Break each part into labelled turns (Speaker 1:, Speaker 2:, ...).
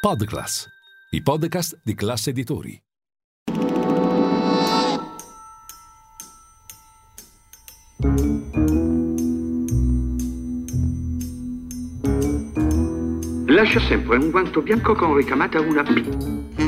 Speaker 1: Podclass, i podcast di classe editori.
Speaker 2: Lascia sempre un guanto bianco con ricamata una P.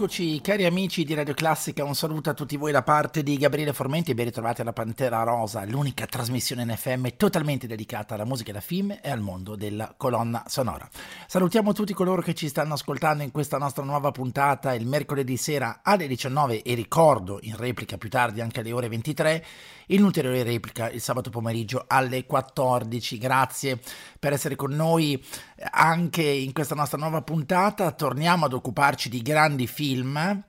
Speaker 3: Eccoci cari amici di Radio Classica, un saluto a tutti voi da parte di Gabriele Formenti e ben ritrovati alla Pantera Rosa, l'unica trasmissione in FM totalmente dedicata alla musica da film e al mondo della colonna sonora. Salutiamo tutti coloro che ci stanno ascoltando in questa nostra nuova puntata il mercoledì sera alle 19 e ricordo in replica più tardi anche alle ore 23 in ulteriore replica il sabato pomeriggio alle 14. Grazie per essere con noi anche in questa nostra nuova puntata. Torniamo ad occuparci di grandi film.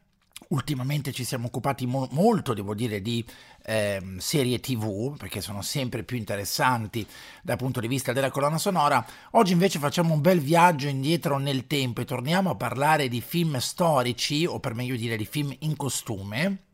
Speaker 3: Ultimamente ci siamo occupati mo- molto, devo dire, di eh, serie tv, perché sono sempre più interessanti dal punto di vista della colonna sonora. Oggi invece facciamo un bel viaggio indietro nel tempo e torniamo a parlare di film storici, o per meglio dire di film in costume.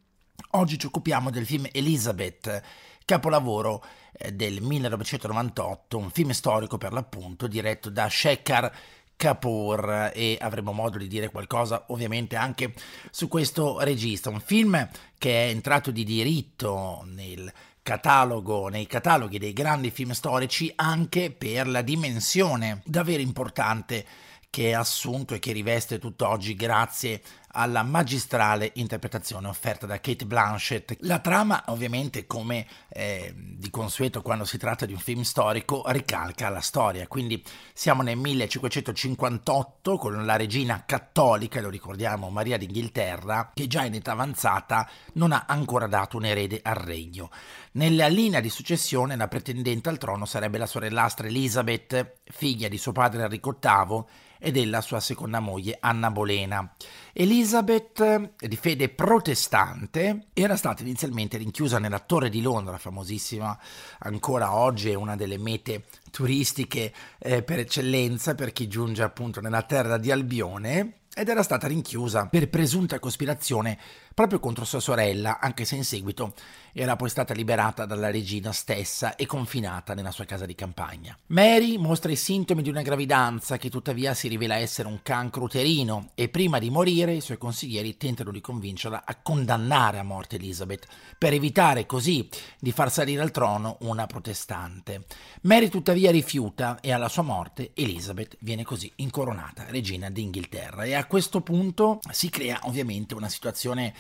Speaker 3: Oggi ci occupiamo del film Elizabeth, capolavoro eh, del 1998, un film storico per l'appunto, diretto da Shekhar Kapoor. E avremo modo di dire qualcosa ovviamente anche su questo regista, un film che è entrato di diritto nel catalogo, nei cataloghi dei grandi film storici anche per la dimensione davvero importante che ha assunto e che riveste tutt'oggi grazie alla magistrale interpretazione offerta da Kate Blanchett. La trama, ovviamente, come eh, di consueto quando si tratta di un film storico, ricalca la storia. Quindi siamo nel 1558 con la regina cattolica, lo ricordiamo, Maria d'Inghilterra, che già in età avanzata non ha ancora dato un erede al regno. Nella linea di successione la pretendente al trono sarebbe la sorellastra Elizabeth, figlia di suo padre Enrico VIII e della sua seconda moglie Anna Bolena. Elizabeth, di fede protestante, era stata inizialmente rinchiusa nella Torre di Londra, famosissima ancora oggi, è una delle mete turistiche eh, per eccellenza per chi giunge appunto nella terra di Albione ed era stata rinchiusa per presunta cospirazione proprio contro sua sorella, anche se in seguito era poi stata liberata dalla regina stessa e confinata nella sua casa di campagna. Mary mostra i sintomi di una gravidanza che tuttavia si rivela essere un cancro uterino e prima di morire i suoi consiglieri tentano di convincerla a condannare a morte Elizabeth per evitare così di far salire al trono una protestante. Mary tuttavia rifiuta e alla sua morte Elizabeth viene così incoronata regina d'Inghilterra e a questo punto si crea ovviamente una situazione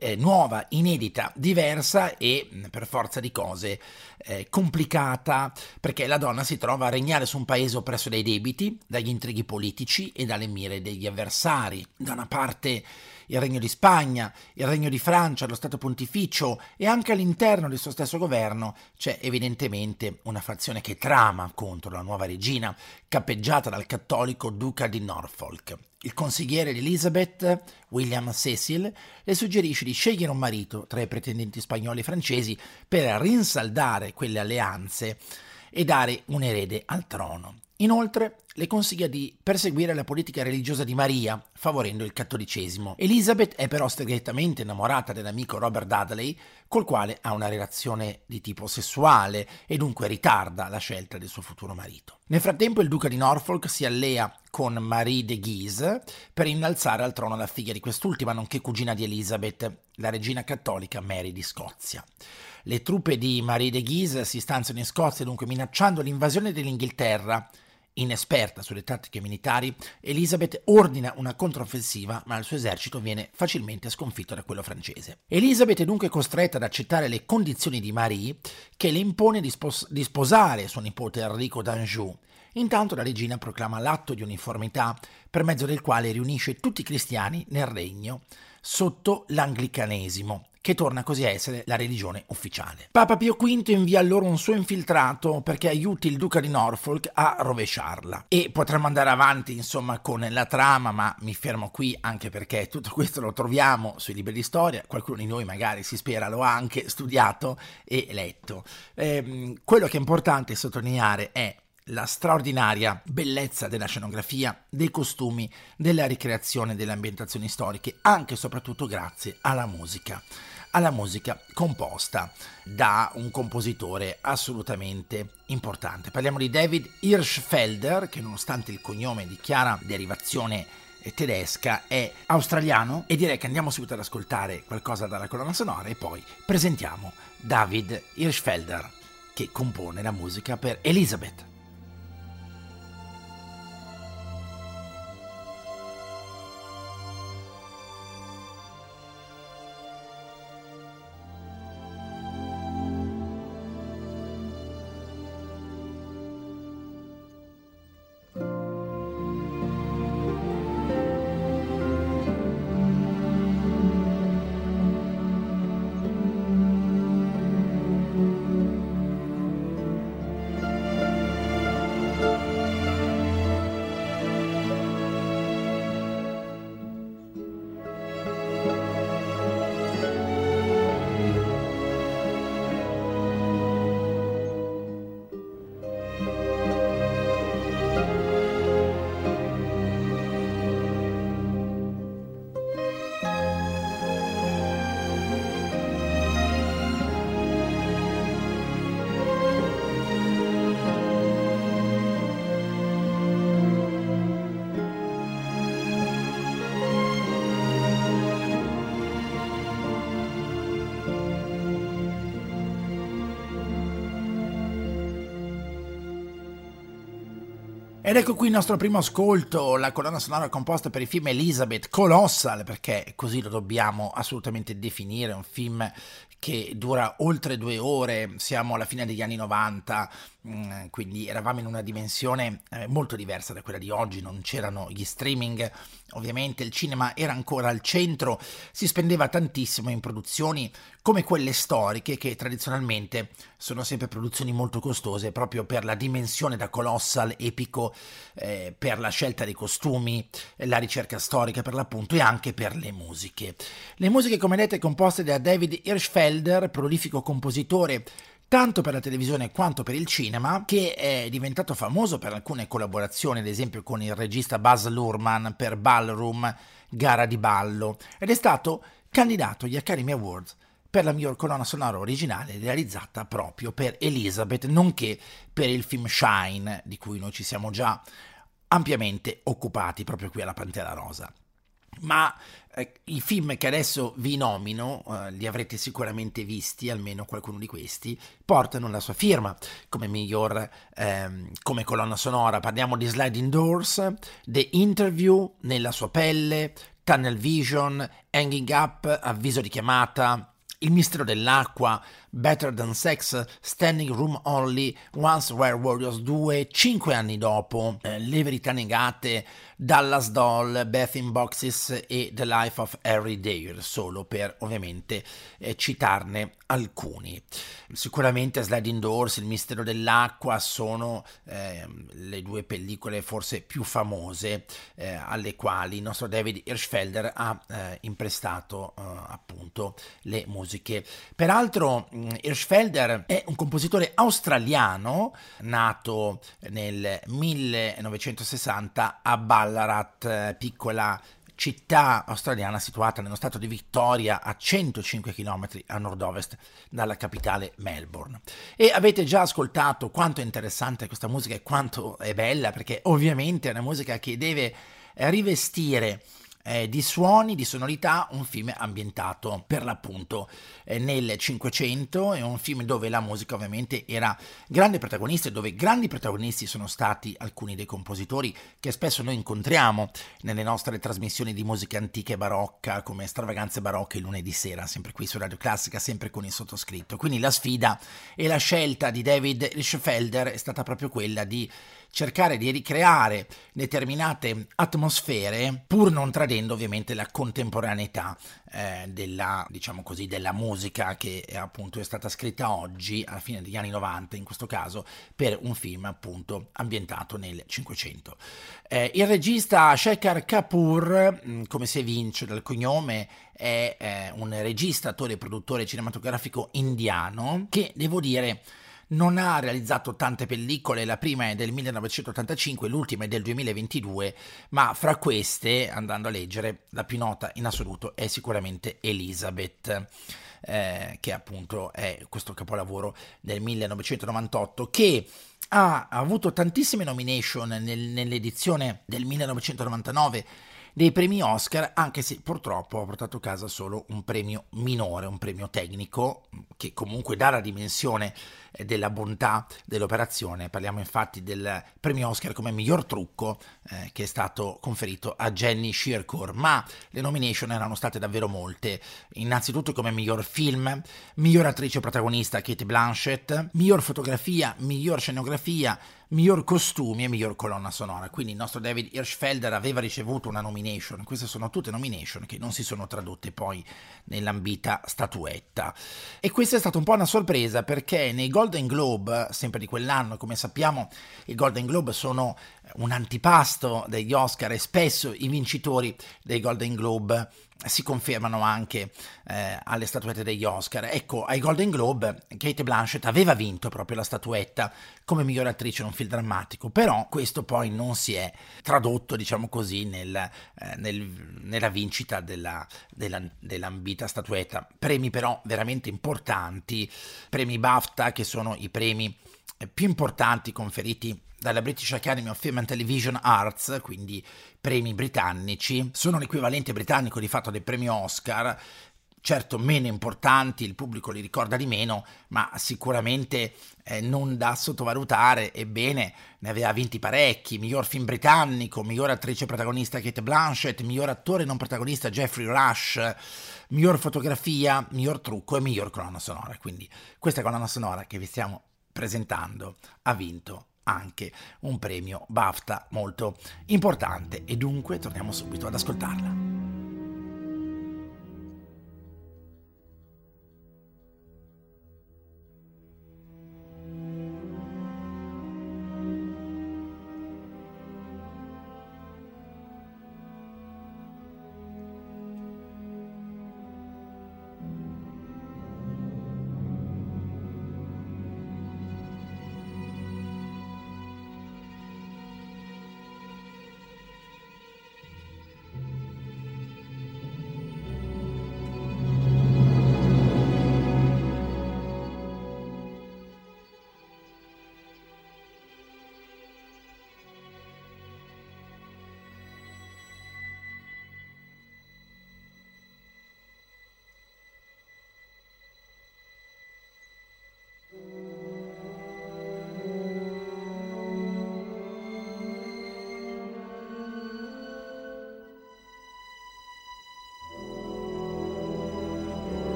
Speaker 3: eh, nuova, inedita, diversa e per forza di cose eh, complicata perché la donna si trova a regnare su un paese oppresso dai debiti, dagli intrighi politici e dalle mire degli avversari. Da una parte il Regno di Spagna, il Regno di Francia, lo Stato Pontificio e anche all'interno del suo stesso governo c'è evidentemente una fazione che trama contro la nuova regina, cappeggiata dal cattolico duca di Norfolk. Il consigliere di Elizabeth, William Cecil, le suggerisce di scegliere un marito tra i pretendenti spagnoli e francesi per rinsaldare quelle alleanze e dare un erede al trono. Inoltre le consiglia di perseguire la politica religiosa di Maria, favorendo il cattolicesimo. Elizabeth è però segretamente innamorata dell'amico Robert Dudley, col quale ha una relazione di tipo sessuale e dunque ritarda la scelta del suo futuro marito. Nel frattempo il duca di Norfolk si allea con Marie de Guise per innalzare al trono la figlia di quest'ultima, nonché cugina di Elizabeth, la regina cattolica Mary di Scozia. Le truppe di Marie de Guise si stanziano in Scozia, dunque minacciando l'invasione dell'Inghilterra, Inesperta sulle tattiche militari, Elizabeth ordina una controffensiva, ma il suo esercito viene facilmente sconfitto da quello francese. Elizabeth è dunque costretta ad accettare le condizioni di Marie, che le impone di, spos- di sposare suo nipote Enrico d'Anjou. Intanto la regina proclama l'atto di uniformità, per mezzo del quale riunisce tutti i cristiani nel regno sotto l'anglicanesimo che torna così a essere la religione ufficiale. Papa Pio V invia loro un suo infiltrato perché aiuti il duca di Norfolk a rovesciarla. E potremmo andare avanti insomma con la trama, ma mi fermo qui anche perché tutto questo lo troviamo sui libri di storia, qualcuno di noi magari si spera lo ha anche studiato e letto. Eh, quello che è importante sottolineare è la straordinaria bellezza della scenografia, dei costumi, della ricreazione delle ambientazioni storiche, anche e soprattutto grazie alla musica alla musica composta da un compositore assolutamente importante. Parliamo di David Hirschfelder, che nonostante il cognome di chiara derivazione tedesca è australiano e direi che andiamo subito ad ascoltare qualcosa dalla colonna sonora e poi presentiamo David Hirschfelder che compone la musica per Elizabeth. Ed ecco qui il nostro primo ascolto, la colonna sonora composta per il film Elizabeth Colossal, perché così lo dobbiamo assolutamente definire, un film che dura oltre due ore, siamo alla fine degli anni 90, mm, quindi eravamo in una dimensione eh, molto diversa da quella di oggi, non c'erano gli streaming, ovviamente il cinema era ancora al centro, si spendeva tantissimo in produzioni come quelle storiche che tradizionalmente sono sempre produzioni molto costose proprio per la dimensione da colossal epico, eh, per la scelta dei costumi, la ricerca storica per l'appunto e anche per le musiche. Le musiche come vedete composte da David Hirschfeld Felder, prolifico compositore tanto per la televisione quanto per il cinema, che è diventato famoso per alcune collaborazioni, ad esempio con il regista Buzz Lurman per Ballroom, gara di ballo, ed è stato candidato agli Academy Awards per la miglior colonna sonora originale realizzata proprio per Elizabeth, nonché per il film Shine, di cui noi ci siamo già ampiamente occupati proprio qui alla Pantera Rosa. Ma eh, i film che adesso vi nomino, eh, li avrete sicuramente visti, almeno qualcuno di questi, portano la sua firma come miglior, ehm, come colonna sonora. Parliamo di Sliding Doors, The Interview, Nella sua pelle, Tunnel Vision, Hanging Up, Avviso di chiamata, Il mistero dell'acqua, Better Than Sex, Standing Room Only, Once Were Warriors 2, cinque anni dopo, eh, Le verità negate, Dallas Doll, Beth in Boxes e The Life of Harry Dare, solo per ovviamente eh, citarne alcuni. Sicuramente Sliding Doors, Il mistero dell'acqua sono eh, le due pellicole forse più famose eh, alle quali il nostro David Hirschfelder ha eh, imprestato eh, appunto le musiche. Peraltro Hirschfelder è un compositore australiano nato nel 1960 a Ballarat, piccola città australiana situata nello stato di Victoria a 105 km a nord-ovest dalla capitale Melbourne. E avete già ascoltato quanto è interessante questa musica e quanto è bella perché ovviamente è una musica che deve rivestire eh, di suoni, di sonorità, un film ambientato per l'appunto eh, nel Cinquecento, è un film dove la musica ovviamente era grande protagonista e dove grandi protagonisti sono stati alcuni dei compositori che spesso noi incontriamo nelle nostre trasmissioni di musica antica e barocca come Stravaganze barocche lunedì sera, sempre qui su Radio Classica, sempre con il sottoscritto. Quindi la sfida e la scelta di David Rischfelder è stata proprio quella di cercare di ricreare determinate atmosfere pur non tradendo ovviamente la contemporaneità eh, della, diciamo così, della musica che appunto è stata scritta oggi alla fine degli anni 90 in questo caso per un film appunto ambientato nel 500 eh, il regista Shekhar Kapoor mm, come si evince dal cognome è eh, un regista, attore e produttore cinematografico indiano che devo dire non ha realizzato tante pellicole, la prima è del 1985, l'ultima è del 2022, ma fra queste, andando a leggere, la più nota in assoluto è sicuramente Elizabeth. Eh, che appunto è questo capolavoro del 1998 che ha avuto tantissime nomination nel, nell'edizione del 1999 dei premi Oscar, anche se purtroppo ha portato a casa solo un premio minore, un premio tecnico, che comunque dà la dimensione eh, della bontà dell'operazione. Parliamo infatti del premio Oscar come miglior trucco eh, che è stato conferito a Jenny Shearcore, ma le nomination erano state davvero molte. Innanzitutto come miglior film, miglior attrice protagonista Kate Blanchett, miglior fotografia, miglior scenografia, miglior costumi e miglior colonna sonora. Quindi il nostro David Hirschfelder aveva ricevuto una nomination. Queste sono tutte nomination che non si sono tradotte poi nell'ambita statuetta. E questa è stata un po' una sorpresa perché nei Golden Globe, sempre di quell'anno, come sappiamo, i Golden Globe sono un antipasto degli Oscar e spesso i vincitori dei Golden Globe si confermano anche eh, alle statuette degli Oscar. Ecco, ai Golden Globe Kate Blanchett aveva vinto proprio la statuetta come miglior attrice in un film drammatico, però questo poi non si è tradotto, diciamo così, nel, eh, nel, nella vincita della, della, dell'ambita statuetta. Premi però veramente importanti, premi BAFTA che sono i premi più importanti conferiti dalla British Academy of Film and Television Arts, quindi premi britannici, sono l'equivalente britannico di fatto del premio Oscar, certo meno importanti, il pubblico li ricorda di meno, ma sicuramente eh, non da sottovalutare, ebbene ne aveva vinti parecchi, miglior film britannico, miglior attrice protagonista Kate Blanchett, miglior attore non protagonista Jeffrey Rush, miglior fotografia, miglior trucco e miglior colonna sonora, quindi questa colonna sonora che vi stiamo presentando ha vinto anche un premio BAFTA molto importante e dunque torniamo subito ad ascoltarla.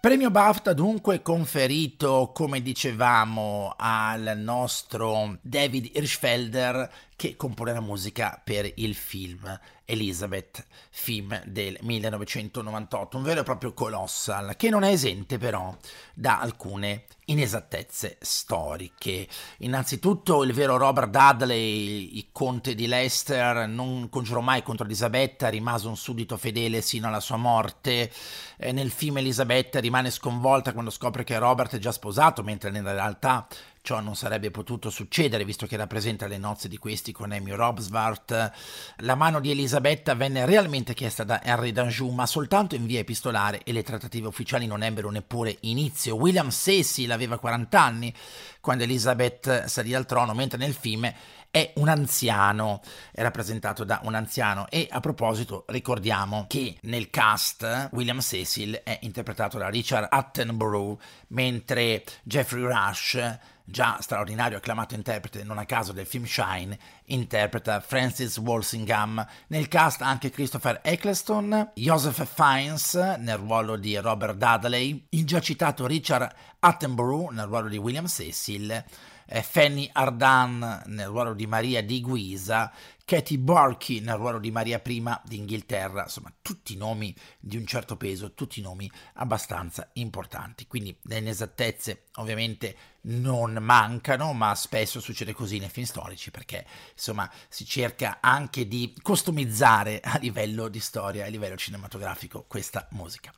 Speaker 3: Premio BAFTA dunque conferito, come dicevamo, al nostro David Hirschfelder che compone la musica per il film Elizabeth, film del 1998, un vero e proprio colossal, che non è esente però da alcune inesattezze storiche. Innanzitutto il vero Robert Dudley, il conte di Leicester, non congiurò mai contro Elisabetta, rimase un suddito fedele sino alla sua morte. Nel film Elisabetta rimane sconvolta quando scopre che Robert è già sposato, mentre nella realtà Ciò non sarebbe potuto succedere visto che era presente alle nozze di questi con Amy Robswart. La mano di Elisabetta venne realmente chiesta da Henry d'Anjou, ma soltanto in via epistolare e le trattative ufficiali non ebbero neppure inizio. William Cecil aveva 40 anni quando Elizabeth salì al trono, mentre nel film è un anziano, è rappresentato da un anziano e a proposito ricordiamo che nel cast William Cecil è interpretato da Richard Attenborough mentre Jeffrey Rush già straordinario acclamato interprete non a caso del film Shine, interpreta Francis Walsingham. Nel cast anche Christopher Eccleston, Joseph Fiennes nel ruolo di Robert Dudley, il già citato Richard Attenborough nel ruolo di William Cecil, eh, Fanny Ardan nel ruolo di Maria di Guisa, Katie Barkey nel ruolo di Maria I d'Inghilterra, insomma tutti nomi di un certo peso, tutti nomi abbastanza importanti. Quindi le inesattezze ovviamente non mancano, ma spesso succede così nei film storici perché insomma si cerca anche di customizzare a livello di storia, a livello cinematografico questa musica.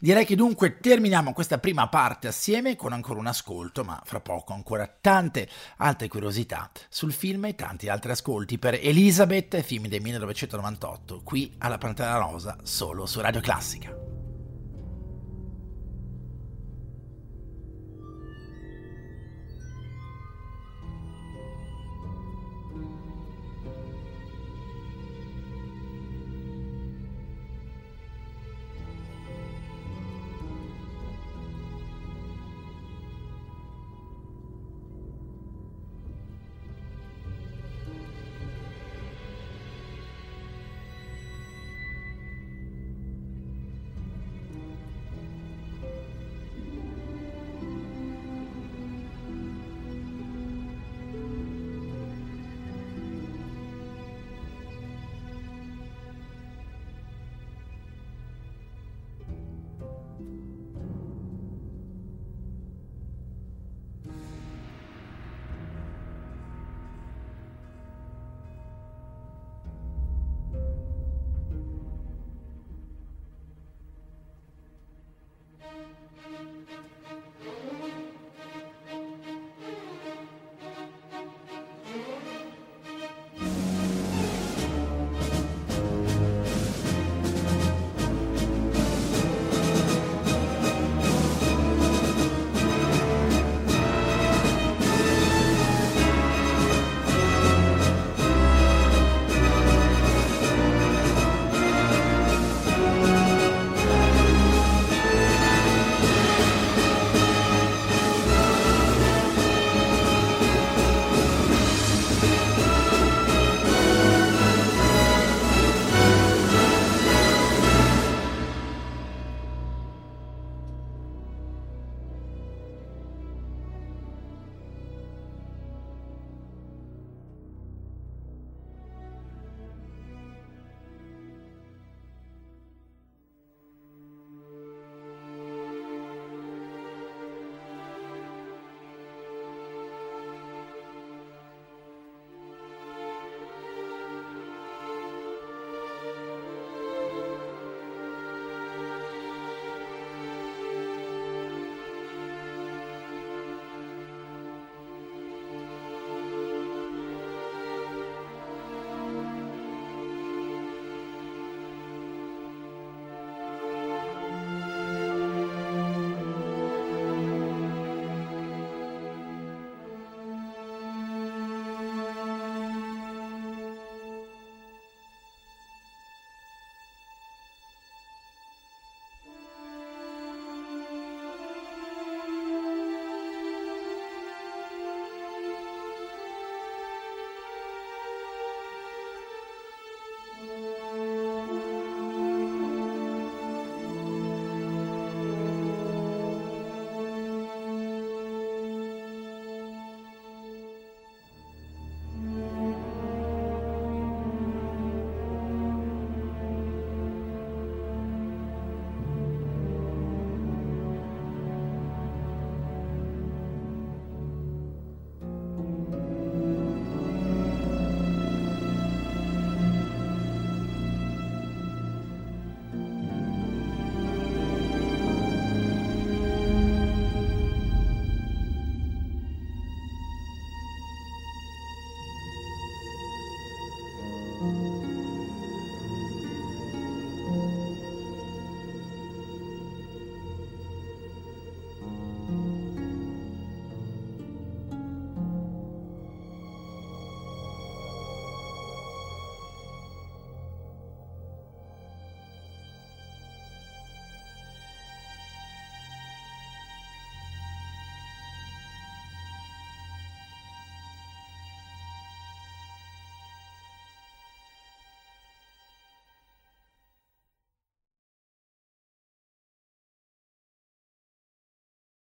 Speaker 3: Direi che dunque terminiamo questa prima parte assieme con ancora un ascolto, ma fra poco ancora tante altre curiosità sul film e tanti altri ascolti per Elisa Elizabeth, film del 1998, qui alla Pantera Rosa, solo su Radio Classica.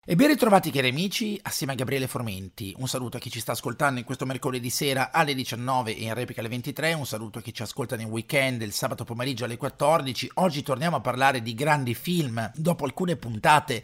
Speaker 3: E ben ritrovati cari amici, assieme a Gabriele Formenti. Un saluto a chi ci sta ascoltando in questo mercoledì sera alle 19 e in replica alle 23. Un saluto a chi ci ascolta nel weekend, il sabato pomeriggio alle 14. Oggi torniamo a parlare di grandi film dopo alcune puntate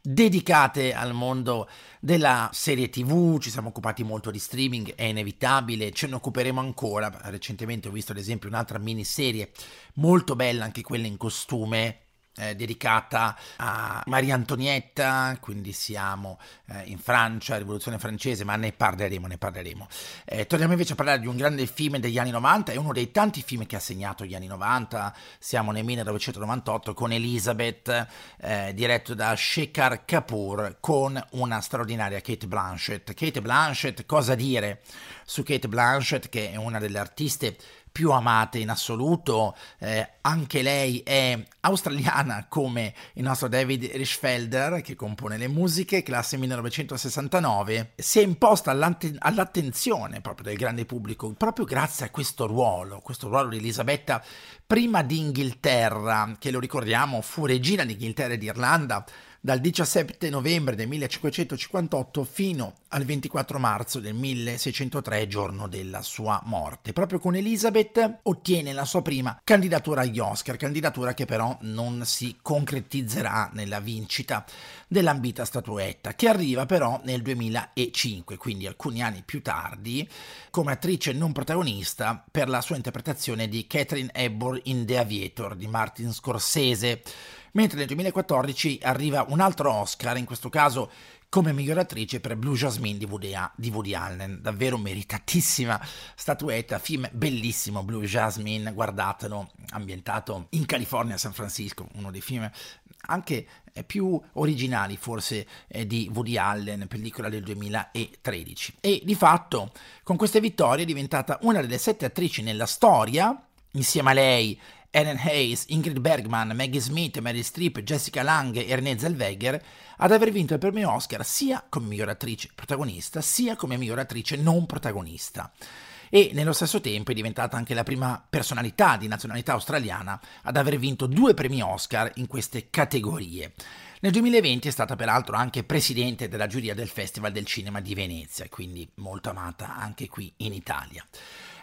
Speaker 3: dedicate al mondo della serie tv, ci siamo occupati molto di streaming, è inevitabile, ce ne occuperemo ancora. Recentemente ho visto ad esempio un'altra miniserie molto bella, anche quella in costume, eh, dedicata a Maria Antonietta, quindi siamo eh, in Francia, rivoluzione francese, ma ne parleremo, ne parleremo. Eh, torniamo invece a parlare di un grande film degli anni 90, è uno dei tanti film che ha segnato gli anni 90, siamo nel 1998 con Elizabeth, eh, diretto da Shekhar Kapoor, con una straordinaria Kate Blanchett. Kate Blanchett, cosa dire su Kate Blanchett, che è una delle artiste più amate in assoluto, eh, anche lei è australiana come il nostro David Richfelder che compone le musiche, classe 1969, si è imposta all'attenzione proprio del grande pubblico proprio grazie a questo ruolo, questo ruolo di Elisabetta prima d'Inghilterra, che lo ricordiamo fu regina d'Inghilterra e d'Irlanda dal 17 novembre del 1558 fino al 24 marzo del 1603, giorno della sua morte. Proprio con Elizabeth ottiene la sua prima candidatura agli Oscar, candidatura che però non si concretizzerà nella vincita dell'ambita statuetta, che arriva però nel 2005, quindi alcuni anni più tardi, come attrice non protagonista per la sua interpretazione di Catherine Hepburn in The Aviator di Martin Scorsese. Mentre nel 2014 arriva un altro Oscar, in questo caso come miglior attrice per Blue Jasmine di Woody, di Woody, Allen, davvero meritatissima statuetta, film bellissimo Blue Jasmine, guardatelo, ambientato in California, San Francisco, uno dei film anche eh, più originali forse eh, di Woody Allen, pellicola del 2013. E di fatto con queste vittorie è diventata una delle sette attrici nella storia, insieme a lei Ellen Hayes, Ingrid Bergman, Maggie Smith, Mary Streep, Jessica Lange e Renée Zellweger ad aver vinto il premio Oscar sia come miglior attrice protagonista sia come miglior attrice non protagonista e nello stesso tempo è diventata anche la prima personalità di nazionalità australiana ad aver vinto due premi Oscar in queste categorie. Nel 2020 è stata peraltro anche presidente della giuria del Festival del Cinema di Venezia, quindi molto amata anche qui in Italia.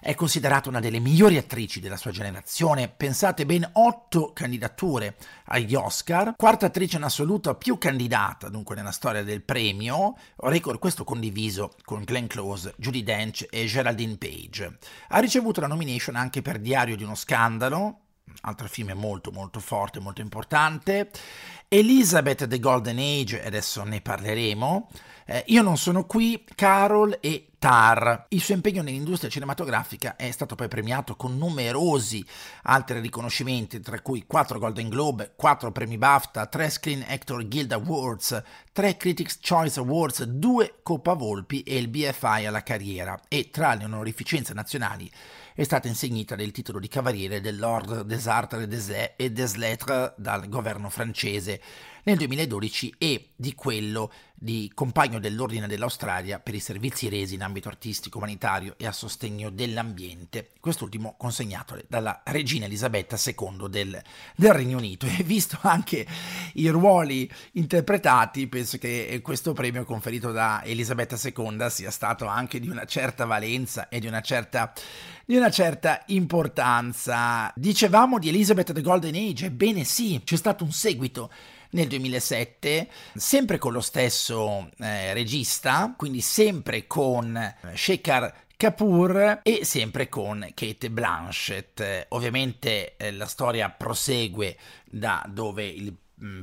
Speaker 3: È considerata una delle migliori attrici della sua generazione, pensate ben otto candidature agli Oscar, quarta attrice in assoluto più candidata dunque nella storia del premio, record questo condiviso con Glenn Close, Judy Dench e Geraldine Page. Ha ricevuto la nomination anche per Diario di uno scandalo, altro film molto molto forte, molto importante. Elizabeth The Golden Age, adesso ne parleremo. Eh, io non sono qui, Carol e Tar. Il suo impegno nell'industria cinematografica è stato poi premiato con numerosi altri riconoscimenti, tra cui 4 Golden Globe, 4 premi BAFTA, 3 Screen Actor Guild Awards, 3 Critics' Choice Awards, 2 Coppa Volpi e il BFI alla carriera e tra le onorificenze nazionali è stata insegnita del titolo di cavaliere dell'Ordre des Arts et des Lettres dal governo francese nel 2012 e di quello di compagno dell'Ordine dell'Australia per i servizi resi in ambito artistico, umanitario e a sostegno dell'ambiente, quest'ultimo consegnato dalla regina Elisabetta II del, del Regno Unito. E visto anche i ruoli interpretati, penso che questo premio conferito da Elisabetta II sia stato anche di una certa valenza e di una certa di una certa importanza. Dicevamo di Elizabeth the Golden Age, ebbene sì, c'è stato un seguito nel 2007, sempre con lo stesso eh, regista, quindi sempre con eh, Shekhar Kapoor e sempre con Kate Blanchett. Ovviamente eh, la storia prosegue da dove il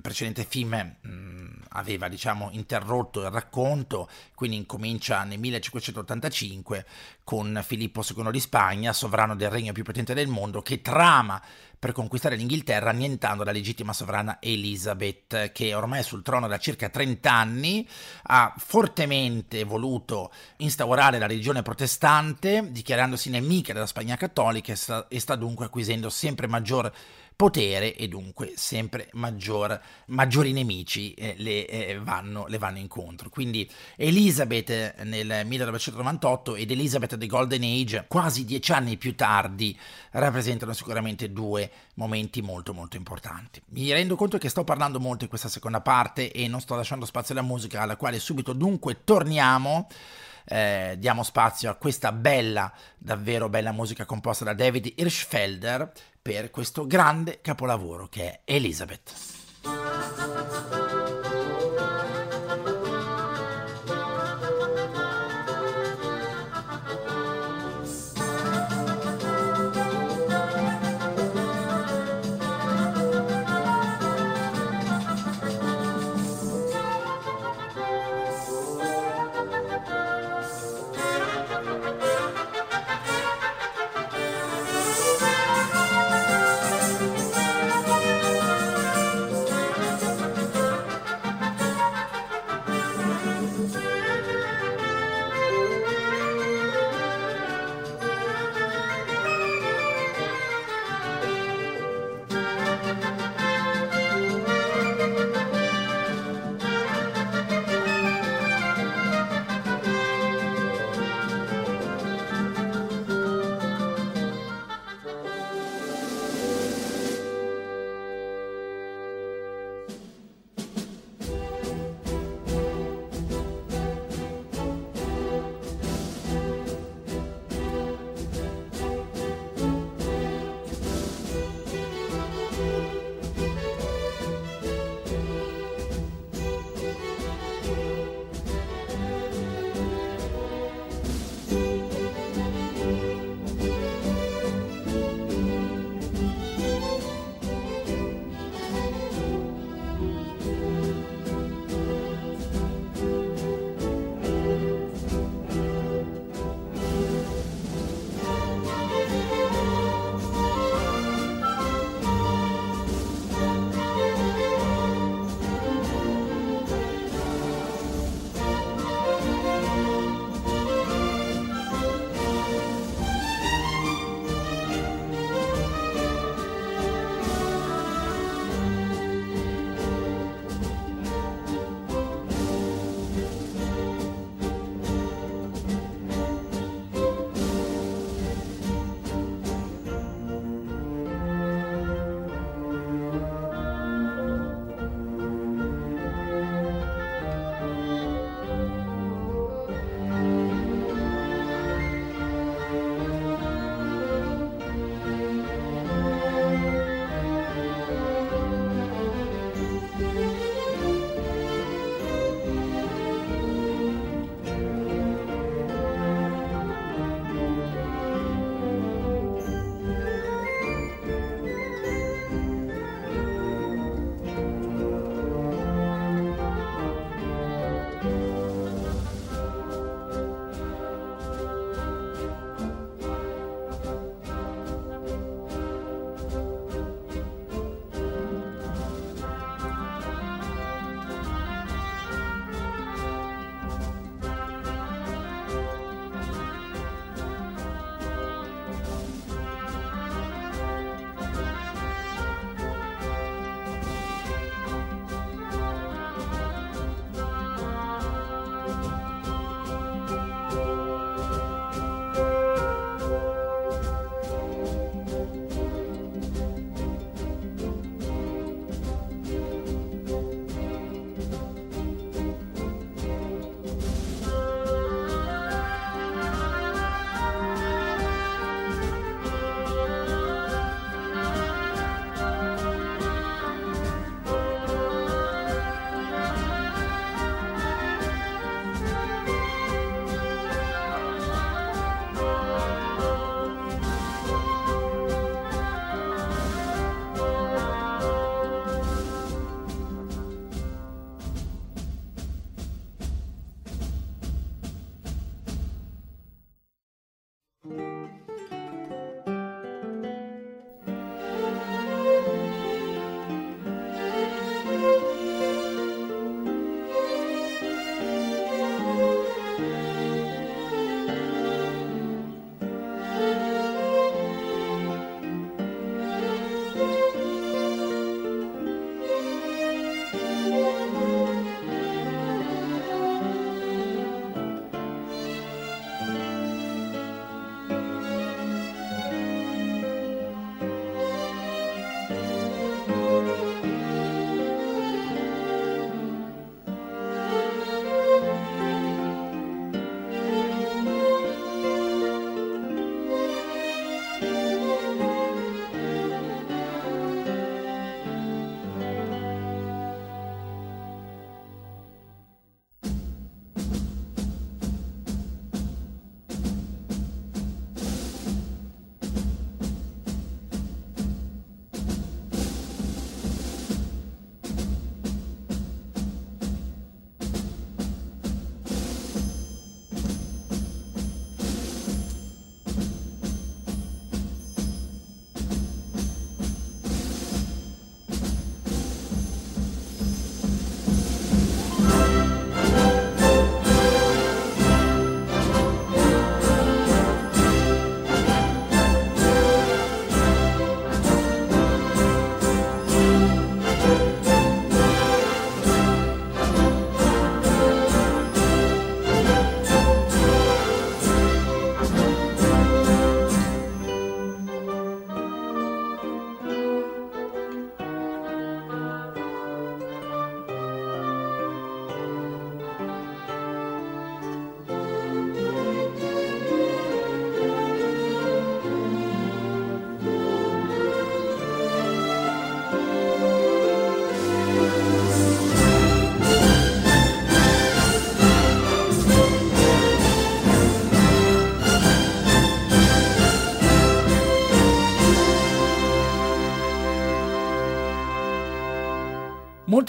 Speaker 3: precedente film mh, mm, aveva diciamo interrotto il racconto, quindi incomincia nel 1585 con Filippo II di Spagna, sovrano del regno più potente del mondo, che trama per conquistare l'Inghilterra annientando la legittima sovrana Elizabeth, che ormai è sul trono da circa 30 anni, ha fortemente voluto instaurare la religione protestante, dichiarandosi nemica della Spagna cattolica e sta, e sta dunque acquisendo sempre maggior potere e dunque sempre maggior, maggiori nemici eh, le, eh, vanno, le, vanno, incontro. Quindi Elizabeth nel 1998 ed Elizabeth The Golden Age quasi dieci anni più tardi rappresentano sicuramente due momenti molto molto importanti. Mi rendo conto che sto parlando molto in questa seconda parte e non sto lasciando spazio alla musica alla quale subito dunque torniamo eh, diamo spazio a questa bella, davvero bella musica composta da David Hirschfelder per questo grande capolavoro che è Elizabeth.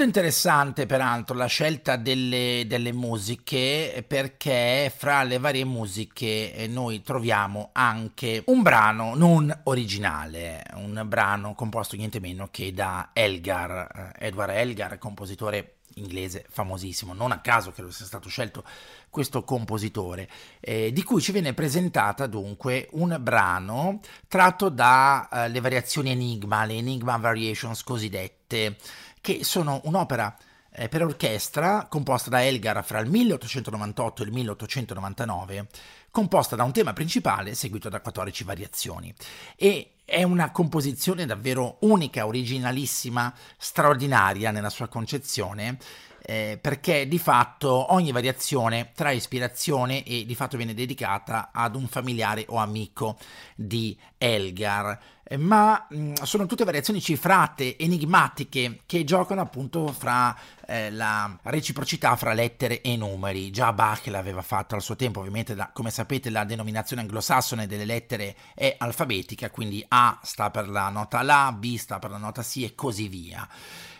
Speaker 3: Interessante peraltro la scelta delle, delle, musiche perché fra le varie musiche eh, noi troviamo anche un brano non originale, un brano composto niente meno che da Elgar, eh, Edward Elgar, compositore inglese famosissimo, non a caso credo sia stato scelto questo compositore, eh, di cui ci viene presentata dunque un brano tratto dalle uh, variazioni Enigma, le Enigma Variations cosiddette, che sono un'opera eh, per orchestra composta da Elgar fra il 1898 e il 1899, composta da un tema principale seguito da 14 variazioni. E è una composizione davvero unica, originalissima, straordinaria nella sua concezione, eh, perché di fatto ogni variazione trae ispirazione e di fatto viene dedicata ad un familiare o amico di Elgar. Eh, ma mm, sono tutte variazioni cifrate, enigmatiche, che giocano appunto fra eh, la reciprocità fra lettere e numeri. Già Bach l'aveva fatto al suo tempo, ovviamente la, come sapete la denominazione anglosassone delle lettere è alfabetica, quindi A sta per la nota La, B sta per la nota Si e così via.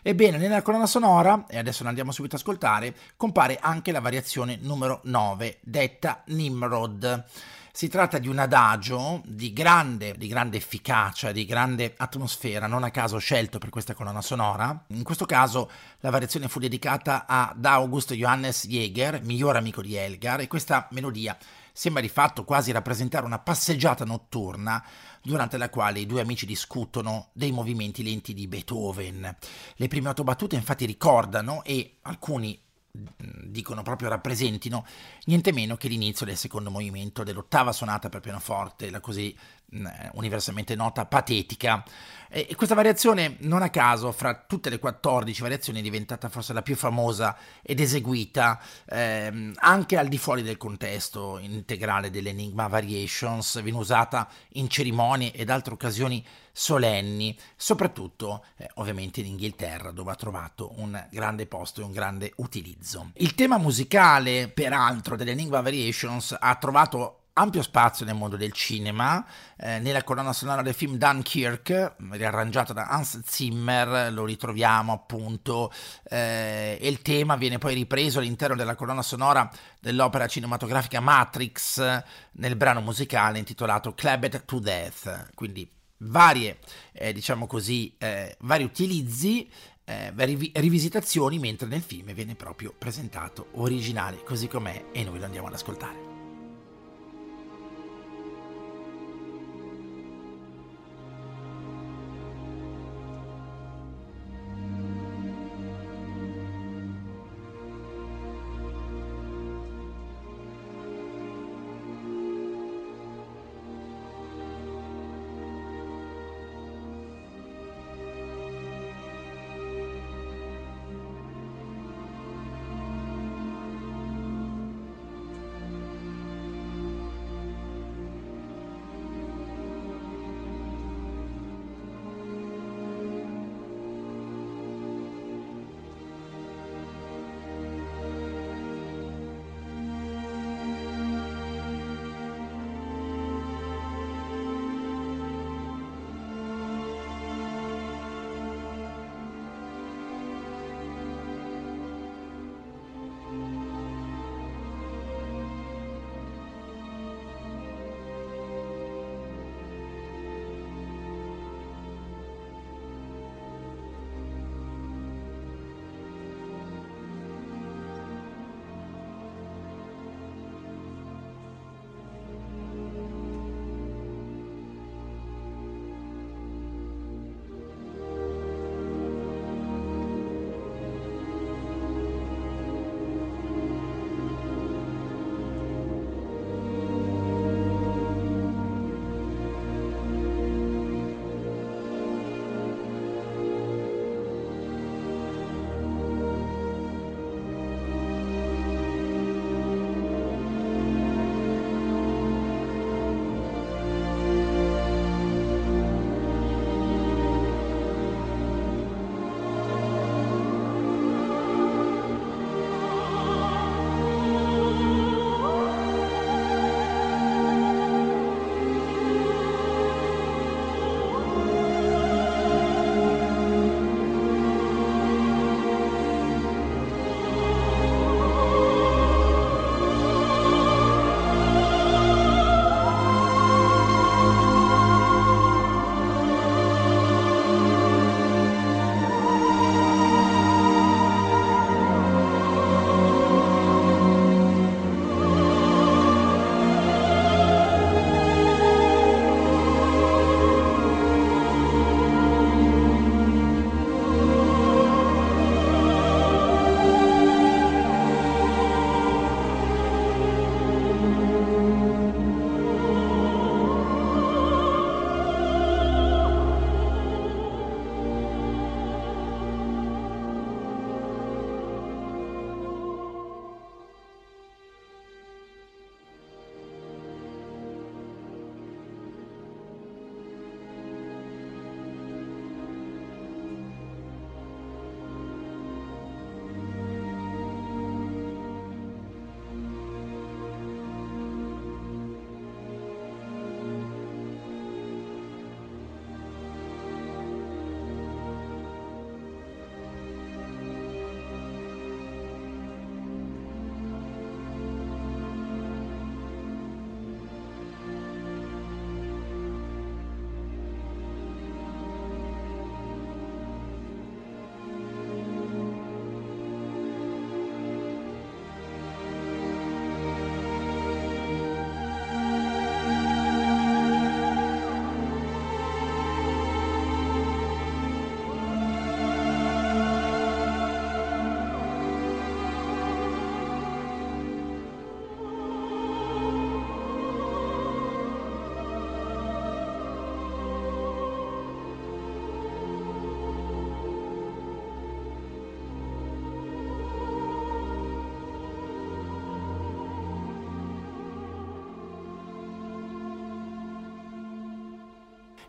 Speaker 3: Ebbene, nella colonna sonora, e adesso la andiamo subito ad ascoltare, compare anche la variazione numero 9, detta Nimrod. Si tratta di un adagio di grande, di grande, efficacia, di grande atmosfera, non a caso scelto per questa colonna sonora. In questo caso la variazione fu dedicata ad August Johannes Jäger, miglior amico di Elgar, e questa melodia sembra di fatto quasi rappresentare una passeggiata notturna durante la quale i due amici discutono dei movimenti lenti di Beethoven. Le prime otto battute infatti ricordano e alcuni mm, dicono proprio rappresentino niente meno che l'inizio del secondo movimento dell'ottava sonata per pianoforte, la così universalmente nota patetica. E questa variazione, non a caso, fra tutte le 14 variazioni è diventata forse la più famosa ed eseguita ehm, anche al di fuori del contesto integrale dell'Enigma Variations, viene usata in cerimonie ed altre occasioni solenni, soprattutto eh, ovviamente in Inghilterra dove ha trovato un grande posto e un grande utilizzo. Il tema musicale, peraltro, dell'Enigma Variations ha trovato ampio spazio nel mondo del cinema, eh, nella colonna sonora del film Dunkirk, riarrangiata da Hans Zimmer, lo ritroviamo appunto, eh, e il tema viene poi ripreso all'interno della colonna sonora dell'opera cinematografica Matrix nel brano musicale intitolato Clabbed to Death, quindi varie, eh, diciamo così, eh, vari utilizzi eh, rivisitazioni, mentre nel film viene proprio presentato originale così com'è e noi lo andiamo ad ascoltare.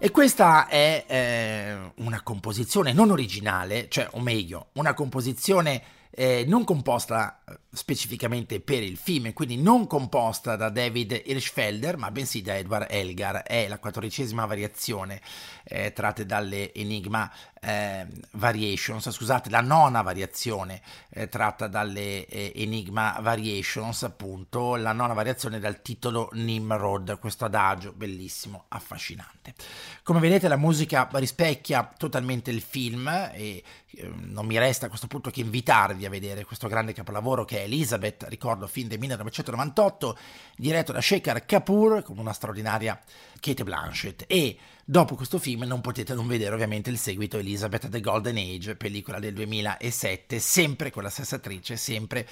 Speaker 3: E questa è eh, una composizione non originale, cioè, o meglio, una composizione eh, non composta specificamente per il film, quindi non composta da David Hirschfelder, ma bensì da Edward Elgar. È la quattordicesima variazione eh, tratte dalle Enigma eh, Variations, scusate, la nona variazione eh, tratta dalle eh, Enigma Variations, appunto, la nona variazione dal titolo Nimrod, questo adagio bellissimo, affascinante. Come vedete la musica rispecchia totalmente il film e ehm, non mi resta a questo punto che invitarvi a vedere questo grande capolavoro che è Elizabeth, ricordo film del 1998, diretto da Shekhar Kapoor con una straordinaria Kate Blanchett. E dopo questo film non potete non vedere ovviamente il seguito Elizabeth The Golden Age, pellicola del 2007, sempre con la stessa attrice, sempre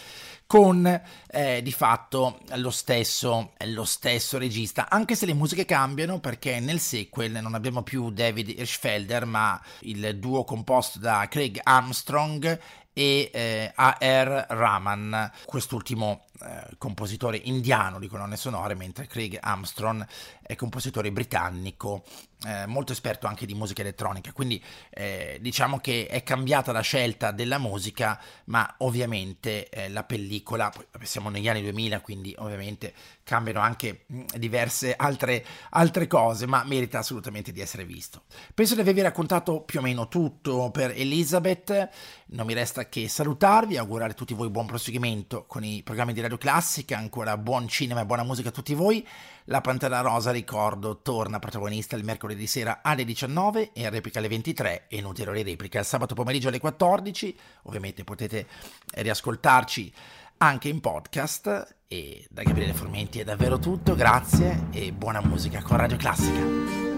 Speaker 3: con eh, di fatto lo stesso, lo stesso regista, anche se le musiche cambiano perché nel sequel non abbiamo più David Hirschfelder ma il duo composto da Craig Armstrong e eh, A.R. Raman, quest'ultimo eh, compositore indiano di colonne sonore, mentre Craig Armstrong è compositore britannico, eh, molto esperto anche di musica elettronica. Quindi eh, diciamo che è cambiata la scelta della musica, ma ovviamente eh, la pellicola, siamo negli anni 2000, quindi ovviamente cambiano anche mm, diverse altre, altre cose, ma merita assolutamente di essere visto. Penso di avervi raccontato più o meno tutto per Elizabeth, non mi resta che salutarvi, augurare a tutti voi buon proseguimento con i programmi di Radio Classica, ancora buon cinema e buona musica a tutti voi. La Pantera Rosa, ricordo, torna protagonista il mercoledì sera alle 19 e replica alle 23 e non ulteriore replica il sabato pomeriggio alle 14. Ovviamente potete riascoltarci anche in podcast e da Gabriele Formenti è davvero tutto, grazie e buona musica con Radio Classica.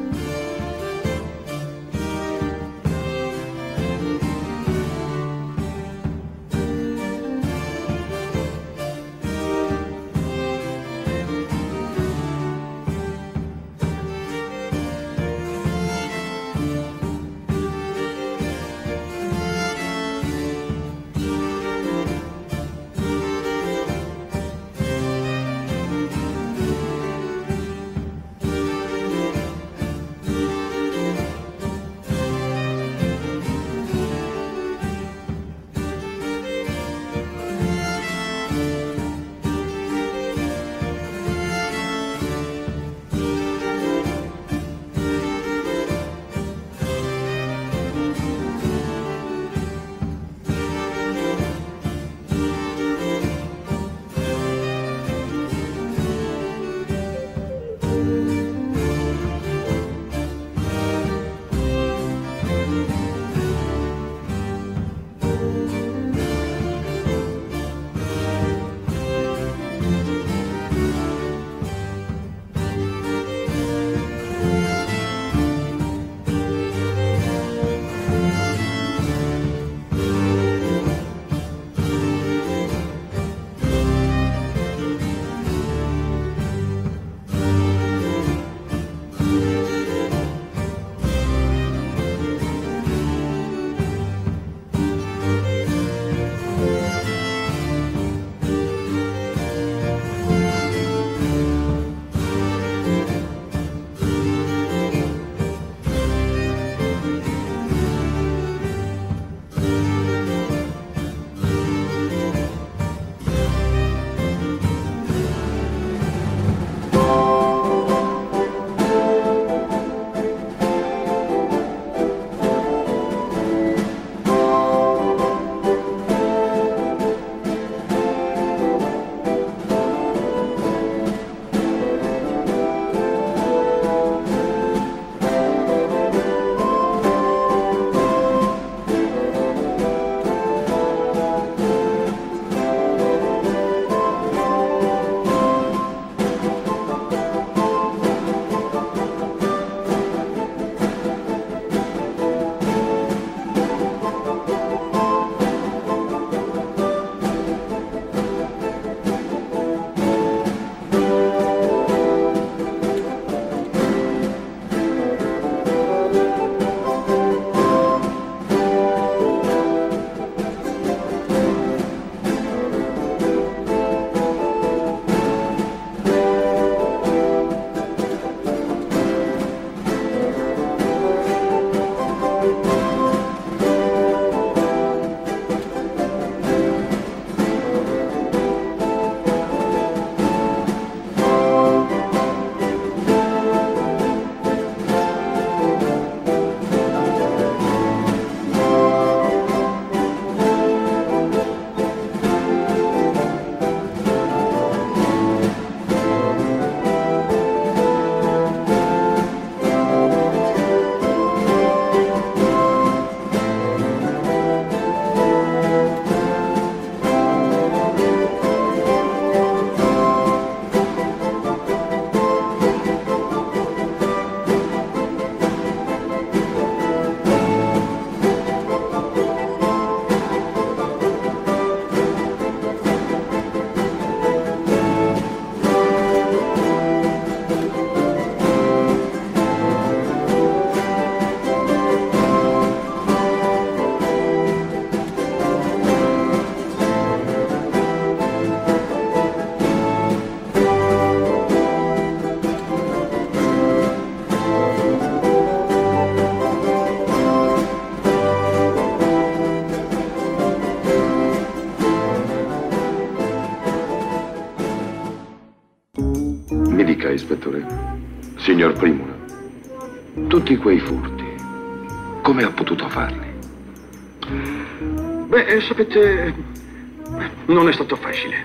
Speaker 2: Sapete, non è stato facile.